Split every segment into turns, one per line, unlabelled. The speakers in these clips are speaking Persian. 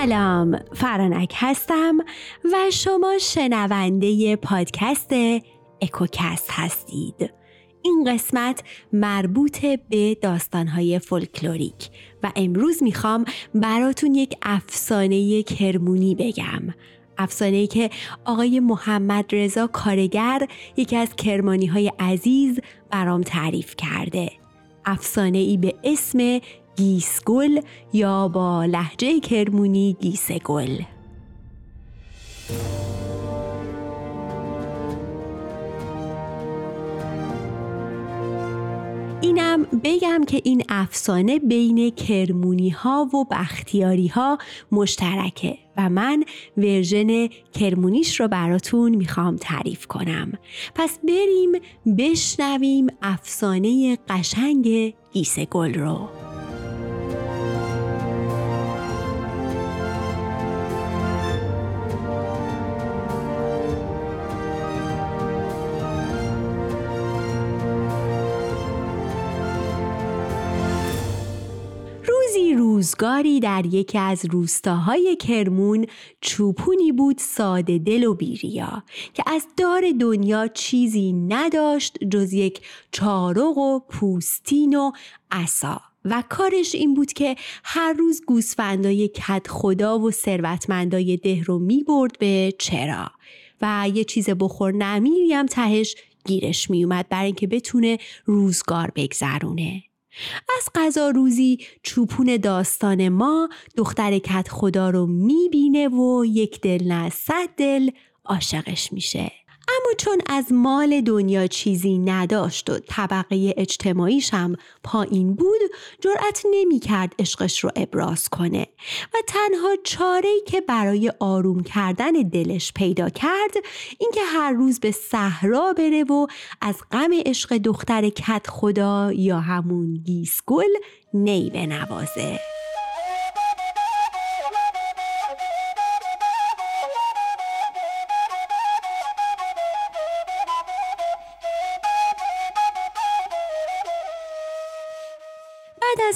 سلام فرانک هستم و شما شنونده پادکست اکوکست هستید. این قسمت مربوط به داستانهای فولکلوریک و امروز می‌خوام براتون یک افسانه کرمونی بگم. افسانه که آقای محمد رضا کارگر یکی از کرمانی های عزیز برام تعریف کرده. افسانه ای به اسم گیسگل یا با لهجه کرمونی گیسگل اینم بگم که این افسانه بین کرمونی ها و بختیاری ها مشترکه و من version کرمونیش رو براتون می‌خوام تعریف کنم. پس بریم بشنویم افسانه قشنگ گیسه گل رو. روزگاری در یکی از روستاهای کرمون چوپونی بود ساده دل و بیریا که از دار دنیا چیزی نداشت جز یک چارق و پوستین و عصا. و کارش این بود که هر روز گوسفندای کت خدا و ثروتمندای ده رو می برد به چرا. و یه چیز بخور نمیری هم تهش گیرش می اومد برای اینکه بتونه روزگار بگذرونه. از قضا روزی چوپون داستان ما دختر کت خدا رو می‌بینه و یک دل نه صد دل عاشقش میشه. اما چون از مال دنیا چیزی نداشت و طبقه اجتماعیش هم پایین بود جرأت نمی‌کرد عشقش رو ابراز کنه و تنها چاره که برای آروم کردن دلش پیدا کرد اینکه هر روز به صحرا بره و از غم عشق دختر کت خدا یا همون گیسگل نی بنوازه.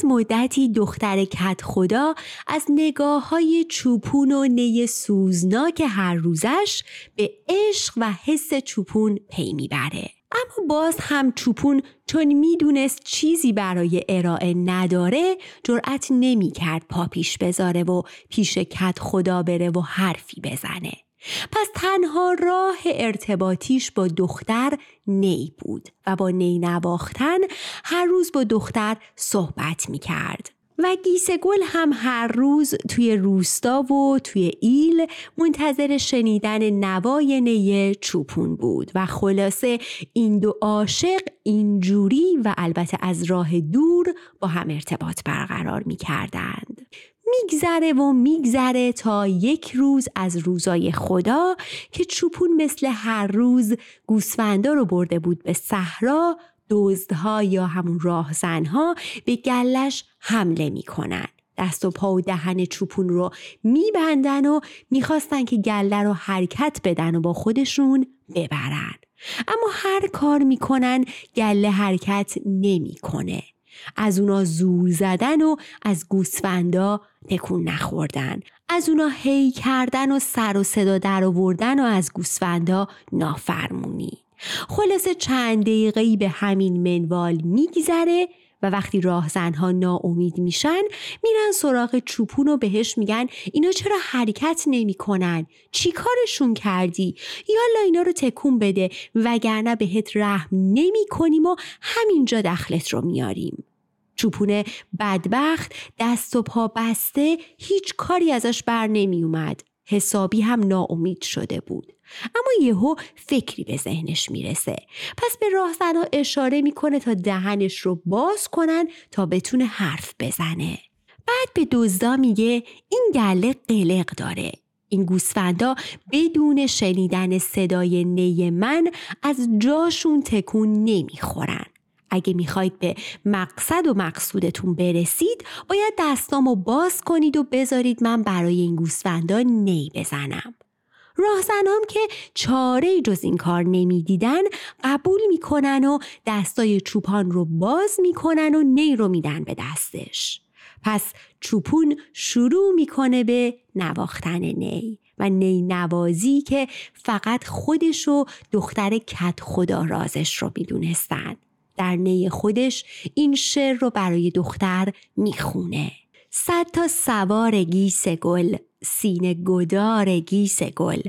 مدتی دختر کت خدا از نگاه های چوپون و نی سوزناک هر روزش به عشق و حس چوپون پی می‌بره. اما باز هم چوپون چون می‌دونست چیزی برای ارائه نداره جرأت نمی‌کرد پا پیش بذاره و پیش کت خدا بره و حرفی بزنه. پس تنها راه ارتباطیش با دختر نی بود و با نی نواختن هر روز با دختر صحبت می کرد. و گیسگل هم هر روز توی روستا و توی ایل منتظر شنیدن نوای نی چوپون بود و خلاصه این دو عاشق اینجوری و البته از راه دور با هم ارتباط برقرار می کردند. میگذره و میگذره تا یک روز از روزای خدا که چوپون مثل هر روز گوسفندا رو برده بود به صحرا دزدها یا همون راهزنها به گلش حمله می‌کنن. دست و پا و دهن چوپون رو میبندن و می‌خواستن که گله رو حرکت بدن و با خودشون ببرن. اما هر کار می‌کنن گله حرکت نمی‌کنه. از اونا زور زدن و از گوسفندا تکون نخوردن. از اونا هی کردن و سر و صدا در آوردن و از گوسفندا نافرمونی. خلاصه چند دقیقه به همین منوال میگذره و وقتی راهزنها ناامید میشن میرن سراغ چوپون و بهش میگن اینا چرا حرکت نمی‌کنن چی کارشون کردی یالا اینا رو تکون بده وگرنه بهت رحم نمی کنیم و همینجا دخلت رو میاریم چوپونه بدبخت دست و پا بسته هیچ کاری ازش بر نمی اومد. حسابی هم ناامید شده بود. اما یهو فکری به ذهنش می‌رسه. پس به راهزنها اشاره می‌کنه تا دهنش رو باز کنن تا بتونه حرف بزنه. بعد به دزدا میگه این گله قلق داره. این گوسفندا بدون شنیدن صدای نی من از جاشون تکون نمی‌خورن. اگه می‌خواید به مقصد و مقصودتون برسید باید دستامو باز کنید و بذارید من برای این گوسفندا نی بزنم. راهزنام که چاره جز این کار نمی‌دیدن قبول می‌کنن و دستای چوپان رو باز می‌کنن و نی رو میدن به دستش. پس چوپون شروع می‌کنه به نواختن نی و نی نوازی که فقط خودش و دختر کت خدا رازش رو می‌دونستن در نی خودش این شعر رو برای دختر می‌خونه صد تا سوار گیس گل سینه گدار گیس گل.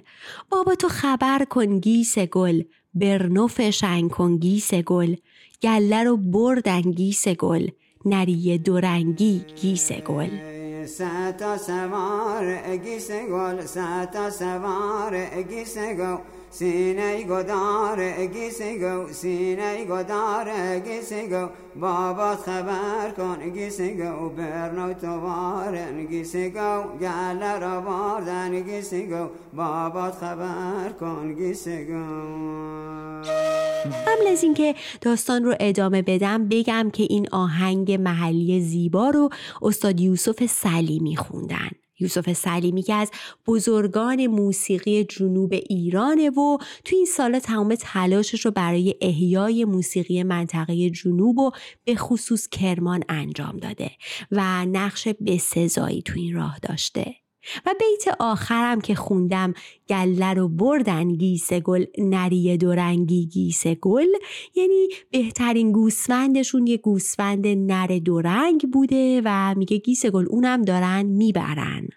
بابا تو خبر کن گیس گل برنوف شنگ کن گیس گل. گله رو بردن گیس گل نری دورنگی گیس گل.
ستا سوار گیس گل ستا سوار گیس گل سینه گدار گیسی گو سینه گدار گیسی گو بابات خبر کن گیسی گو برنو توارن گیسی گو گل را باردن گیسی گو بابات خبر کن گیسی گو
قبل از اینکه داستان رو ادامه بدم بگم که این آهنگ محلی زیبا رو استاد یوسف سلیمی خوندن. یوسف سلیمی که از بزرگان موسیقی جنوب ایرانه و تو این سالا تمام تلاشش رو برای احیای موسیقی منطقه جنوب و به خصوص کرمان انجام داده و نقش بسزایی تو این راه داشته. و بیت آخرم که خوندم گله رو بردن گیسه گل نریه دورنگی گیسه گل. یعنی بهترین گوسفندشون یه گوسفند نر دورنگ بوده و میگه گیسه گل اونم دارن می‌برن.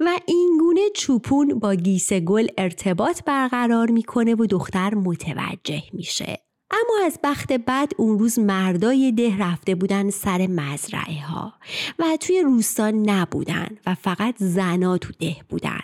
و اینگونه چوپون با گیسه گل ارتباط برقرار می‌کنه و دختر متوجه میشه. اما از بخت بعد اون روز مردای ده رفته بودن سر مزرعه ها و توی روستا نبودن و فقط زنا تو ده بودن.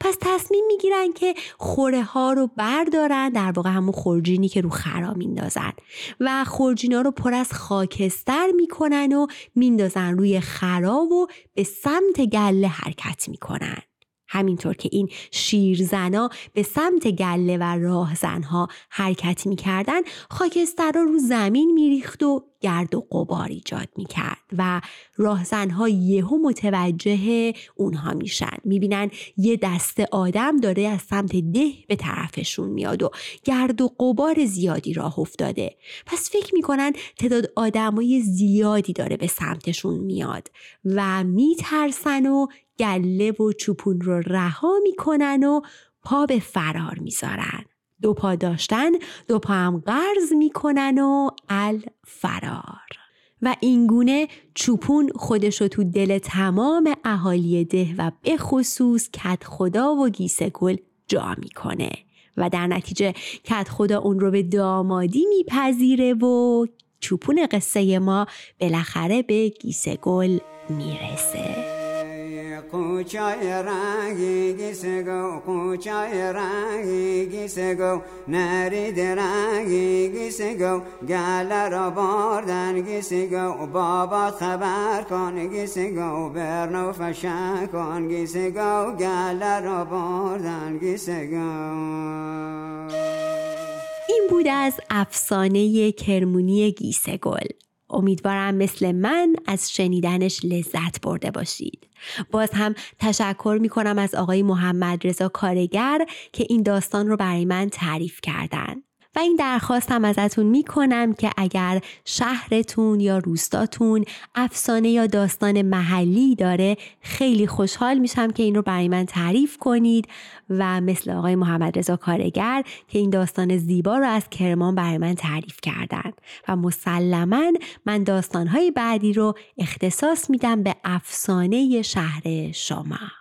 پس تصمیم می‌گیرن که خوره ها رو بردارن در واقع همون خورجینی که رو خرا میندازن و خورجینا رو پر از خاکستر می‌کنن و میندازن روی خرا و به سمت گله حرکت می‌کنن. همینطور که این شیرزنا به سمت گله و راهزنها حرکت می‌کردن خاکستر رو رو زمین میریخت و گرد و قبار ایجاد می‌کرد و راهزنها یهو متوجه اونها میشن. می‌بینن یه دست آدم داره از سمت ده به طرفشون میاد و گرد و قبار زیادی راه افتاده. پس فکر می‌کنن تعداد آدمای زیادی داره به سمتشون میاد و میترسن و گله و چوپون رو رها می‌کنن و پا به فرار می‌ذارن. دو پا داشتن دو پا هم قرض می‌کنن و الفرار. و اینگونه چوپون خودشو تو دل تمام اهالی ده و به خصوص کت خدا و گیسه گل جا می‌کنه. و در نتیجه کدخدا اون رو به دامادی میپذیره و چوپون قصه ما بالاخره به گیس گل می‌رسه.
قوچای رنگی گیسگو قوچای رنگی گیسگو نرید رنگی گیسگو گل را باردن گیسگو بابا خبر کن گیسگو برنو فشن کن گیسگو گل را باردن گیسگو
این بود از افسانه کرمونی گیسه امیدوارم مثل من از شنیدنش لذت برده باشید. باز هم تشکر می کنم از آقای محمد رضا کارگر که این داستان رو برای من تعریف کردن. و این درخواستم ازتون می‌کنم که اگر شهرتون یا روستاتون افسانه یا داستان محلی داره خیلی خوشحال میشم که این رو برای من تعریف کنید و مثل آقای محمد رضا کارگر که این داستان زیبا رو از کرمان برای من تعریف کردن و مسلما من داستانهای بعدی رو اختصاص میدم به افسانه شهر شما.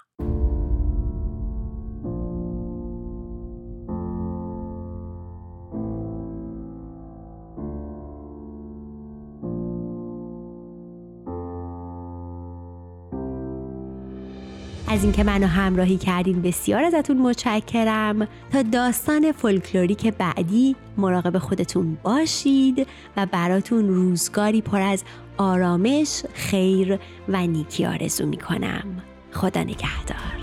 از اینکه منو همراهی کردین بسیار ازتون متشکرم. تا داستان فولکلوریک بعدی مراقب خودتون باشید و براتون روزگاری پر از آرامش، خیر و نیکی آرزو می‌کنم. خدا نگهدار.